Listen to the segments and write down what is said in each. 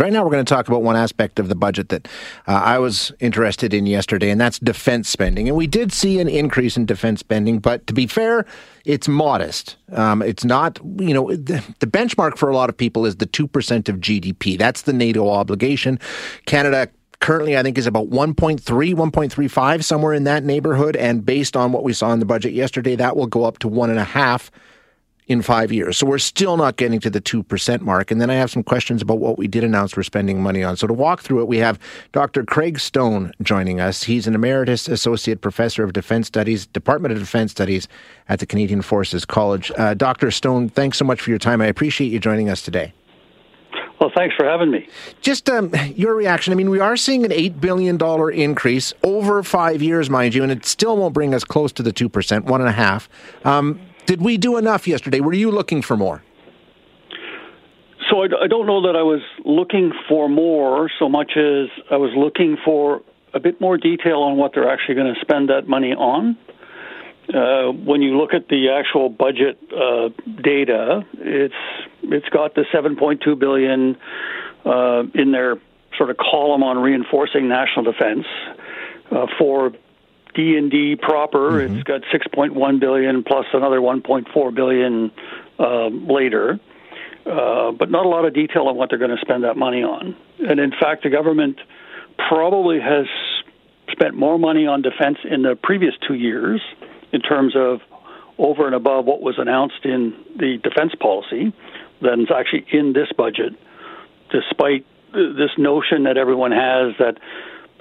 Right now, we're going to talk about one aspect of the budget that uh, I was interested in yesterday, and that's defense spending. And we did see an increase in defense spending, but to be fair, it's modest. Um, it's not, you know, the, the, benchmark for a lot of people is the 2% of GDP. That's the NATO obligation. Canada currently, I think, is about 1.3, 1.35, somewhere in that neighborhood. And based on what we saw in the budget yesterday, that will go up to 1.5 in five years. So we're still not getting to the 2% mark. And then I have some questions about what we did announce we're spending money on. So to walk through it, we have Dr. Craig Stone joining us. He's an emeritus associate professor of defense studies, Department of Defense Studies at the Canadian Forces College. Uh, Dr. Stone, thanks so much for your time. I appreciate you joining us today. Well, thanks for having me. Just um, your reaction. I mean, we are seeing an $8 billion increase over five years, mind you, and it still won't bring us close to the 2%, one and a half. Um, did we do enough yesterday? Were you looking for more? So I, I don't know that I was looking for more so much as I was looking for a bit more detail on what they're actually going to spend that money on. Uh, when you look at the actual budget uh, data, it's it's got the 7.2 billion uh, in their sort of column on reinforcing national defense uh, for DND proper, mm-hmm. it's got 6.1 billion plus another 1.4 billion uh, later, uh, but not a lot of detail on what they're going to spend that money on. And in fact, the government probably has spent more money on defense in the previous two years in terms of over and above what was announced in the defense policy than is actually in this budget, despite this notion that everyone has that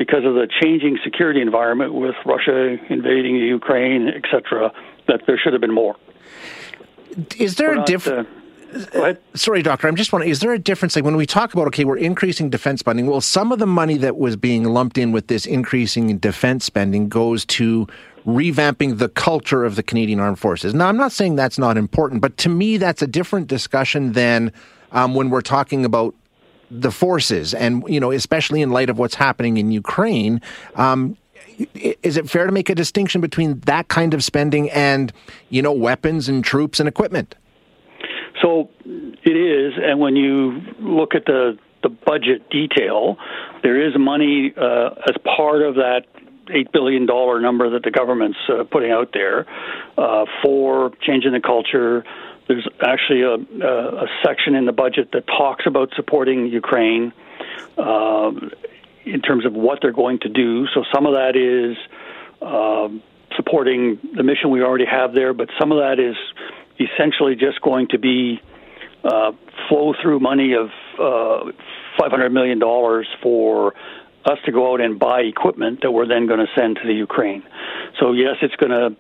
because of the changing security environment with Russia invading Ukraine, et cetera, that there should have been more. Is there We're a difference? Uh, sorry, doctor. I'm just wondering: is there a difference? Like when we talk about okay, we're increasing defense spending. Well, some of the money that was being lumped in with this increasing defense spending goes to revamping the culture of the Canadian Armed Forces. Now, I'm not saying that's not important, but to me, that's a different discussion than um, when we're talking about the forces, and you know, especially in light of what's happening in Ukraine. Um, is it fair to make a distinction between that kind of spending and you know weapons and troops and equipment? So it is, and when you look at the the budget detail, there is money uh, as part of that eight billion dollar number that the government's uh, putting out there uh, for changing the culture, there's actually a, a, section in the budget that talks about supporting Ukraine uh, in terms of what they're going to do. So some of that is uh, supporting the mission we already have there, but some of that is essentially just going to be uh, flow through money of uh, $500 million for us to go out and buy equipment that we're then going to send to the Ukraine. So yes, it's going to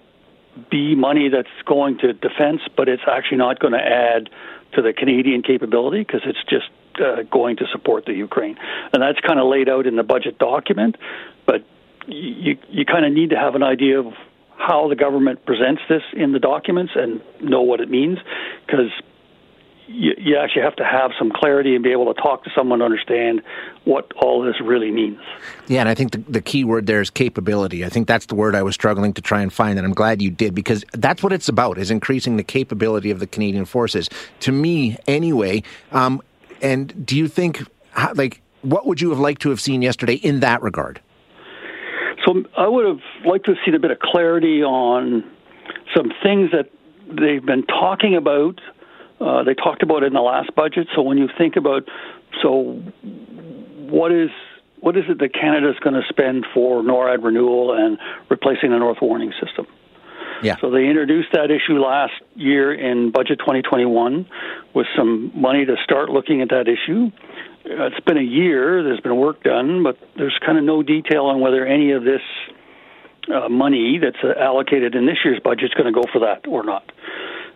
be money that's going to defense, but it's actually not going to add to the Canadian capability because it's just uh, going to support the Ukraine. And that's kind of laid out in the budget document, but you you kind of need to have an idea of how the government presents this in the documents and know what it means because you, you actually have to have some clarity and be able to talk to someone to understand what all this really means. Yeah, and I think the, the key word there is capability. I think that's the word I was struggling to try and find, and I'm glad you did because that's what it's about: is increasing the capability of the Canadian forces. To me, anyway. Um, and do you think, like, what would you have liked to have seen yesterday in that regard? So I would have liked to have seen a bit of clarity on some things that they've been talking about uh, they talked about it in the last budget. So when you think about, so what is what is it that Canada is going to spend for NORAD renewal and replacing the North Warning System? Yeah. So they introduced that issue last year in Budget 2021 with some money to start looking at that issue. Uh, it's been a year. There's been work done, but there's kind of no detail on whether any of this uh, money that's allocated in this year's budget is going to go for that or not.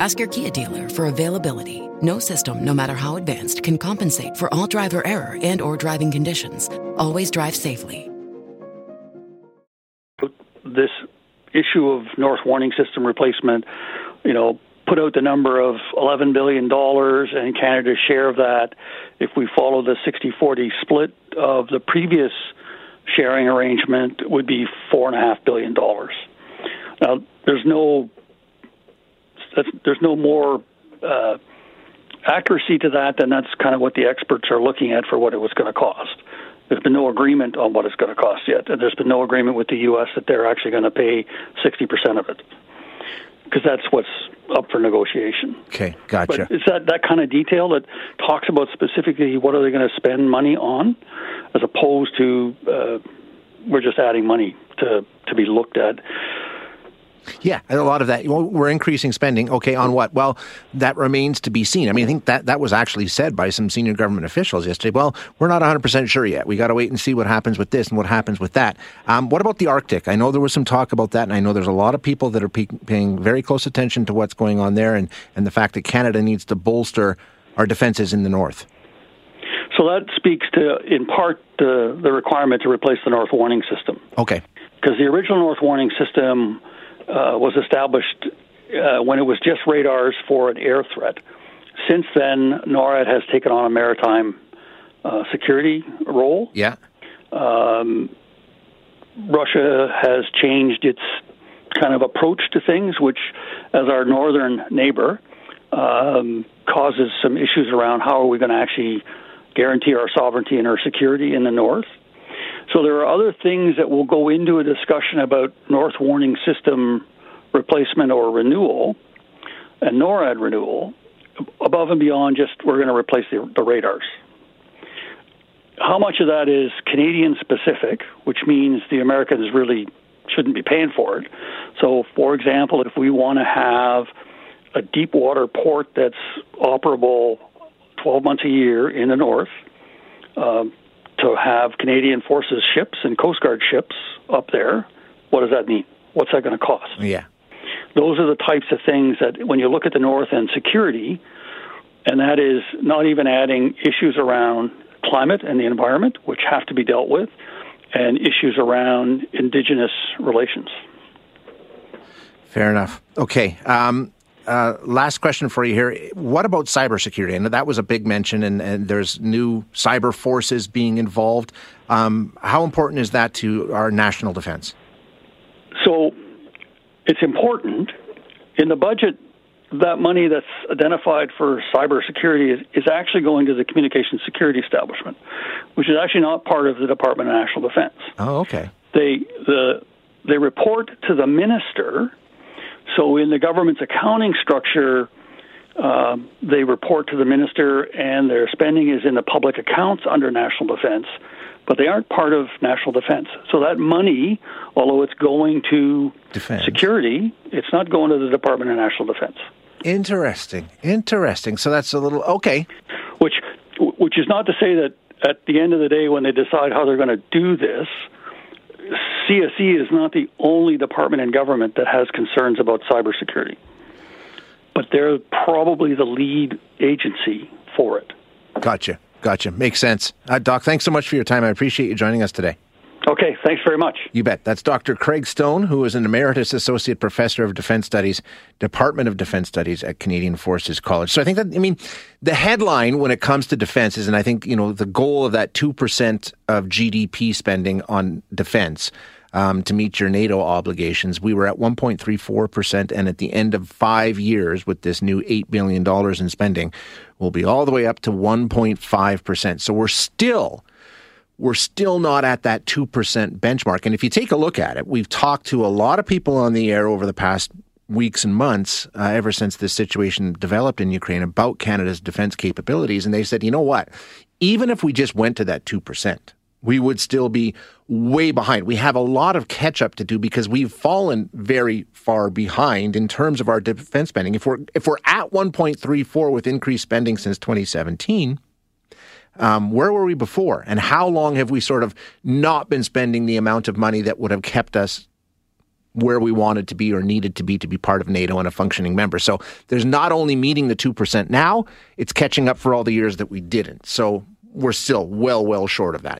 Ask your Kia dealer for availability. No system, no matter how advanced, can compensate for all driver error and or driving conditions. Always drive safely. This issue of North Warning System replacement, you know, put out the number of $11 billion and Canada's share of that. If we follow the 60 40 split of the previous sharing arrangement, would be $4.5 billion. Now, there's no there's no more uh, accuracy to that, than that's kind of what the experts are looking at for what it was going to cost. There's been no agreement on what it's going to cost yet, and there's been no agreement with the U.S. that they're actually going to pay 60% of it, because that's what's up for negotiation. Okay, gotcha. But it's that, that kind of detail that talks about specifically what are they going to spend money on, as opposed to uh, we're just adding money to to be looked at. Yeah, and a lot of that. We're increasing spending. Okay, on what? Well, that remains to be seen. I mean, I think that that was actually said by some senior government officials yesterday. Well, we're not 100% sure yet. We got to wait and see what happens with this and what happens with that. Um, what about the Arctic? I know there was some talk about that, and I know there's a lot of people that are pe- paying very close attention to what's going on there and, and the fact that Canada needs to bolster our defenses in the north. So that speaks to, in part, the, the requirement to replace the North Warning System. Okay. Because the original North Warning System uh, was established uh, when it was just radars for an air threat. Since then, NORAD has taken on a maritime uh, security role. Yeah. Um, Russia has changed its kind of approach to things, which, as our northern neighbor, um, causes some issues around how are we going to actually guarantee our sovereignty and our security in the north. So there are other things that will go into a discussion about North Warning System replacement or renewal and NORAD renewal above and beyond just we're going to replace the, the radars. How much of that is Canadian specific, which means the Americans really shouldn't be paying for it. So, for example, if we want to have a deep water port that's operable 12 months a year in the north, um, to have Canadian Forces ships and Coast Guard ships up there, what does that mean? What's that going to cost? Yeah. Those are the types of things that when you look at the North and security, and that is not even adding issues around climate and the environment, which have to be dealt with, and issues around Indigenous relations. Fair enough. Okay. Um, uh, last question for you here. What about cybersecurity? And that was a big mention, and, and there's new cyber forces being involved. Um, how important is that to our national defense? So it's important. In the budget, that money that's identified for cybersecurity is, is actually going to the Communications Security Establishment, which is actually not part of the Department of National Defense. Oh, okay. They the they report to the minister so in the government's accounting structure, uh, they report to the minister, and their spending is in the public accounts under national defense, but they aren't part of national defense. So that money, although it's going to defense. security, it's not going to the Department of National Defense. Interesting, interesting. So that's a little okay. Which, which is not to say that at the end of the day, when they decide how they're going to do this, CSE is not the only department in government that has concerns about cybersecurity, but they're probably the lead agency for it. Gotcha. Gotcha. Makes sense. Uh, Doc, thanks so much for your time. I appreciate you joining us today. Okay, thanks very much. You bet. That's Dr. Craig Stone, who is an Emeritus Associate Professor of Defense Studies, Department of Defense Studies at Canadian Forces College. So I think that, I mean, the headline when it comes to defense is, and I think, you know, the goal of that 2% of GDP spending on defense um, to meet your NATO obligations. We were at 1.34%, and at the end of five years, with this new $8 billion in spending, we'll be all the way up to 1.5%. So we're still we're still not at that 2% benchmark. And if you take a look at it, we've talked to a lot of people on the air over the past weeks and months, uh, ever since this situation developed in Ukraine, about Canada's defense capabilities. And they said, you know what? Even if we just went to that 2%, we would still be way behind. We have a lot of catch up to do because we've fallen very far behind in terms of our defense spending. If we're if we're at 1.34 with increased spending since 2017, um, where were we before? And how long have we sort of not been spending the amount of money that would have kept us where we wanted to be or needed to be to be part of NATO and a functioning member. So there's not only meeting the 2% now, it's catching up for all the years that we didn't. So we're still well, well short of that.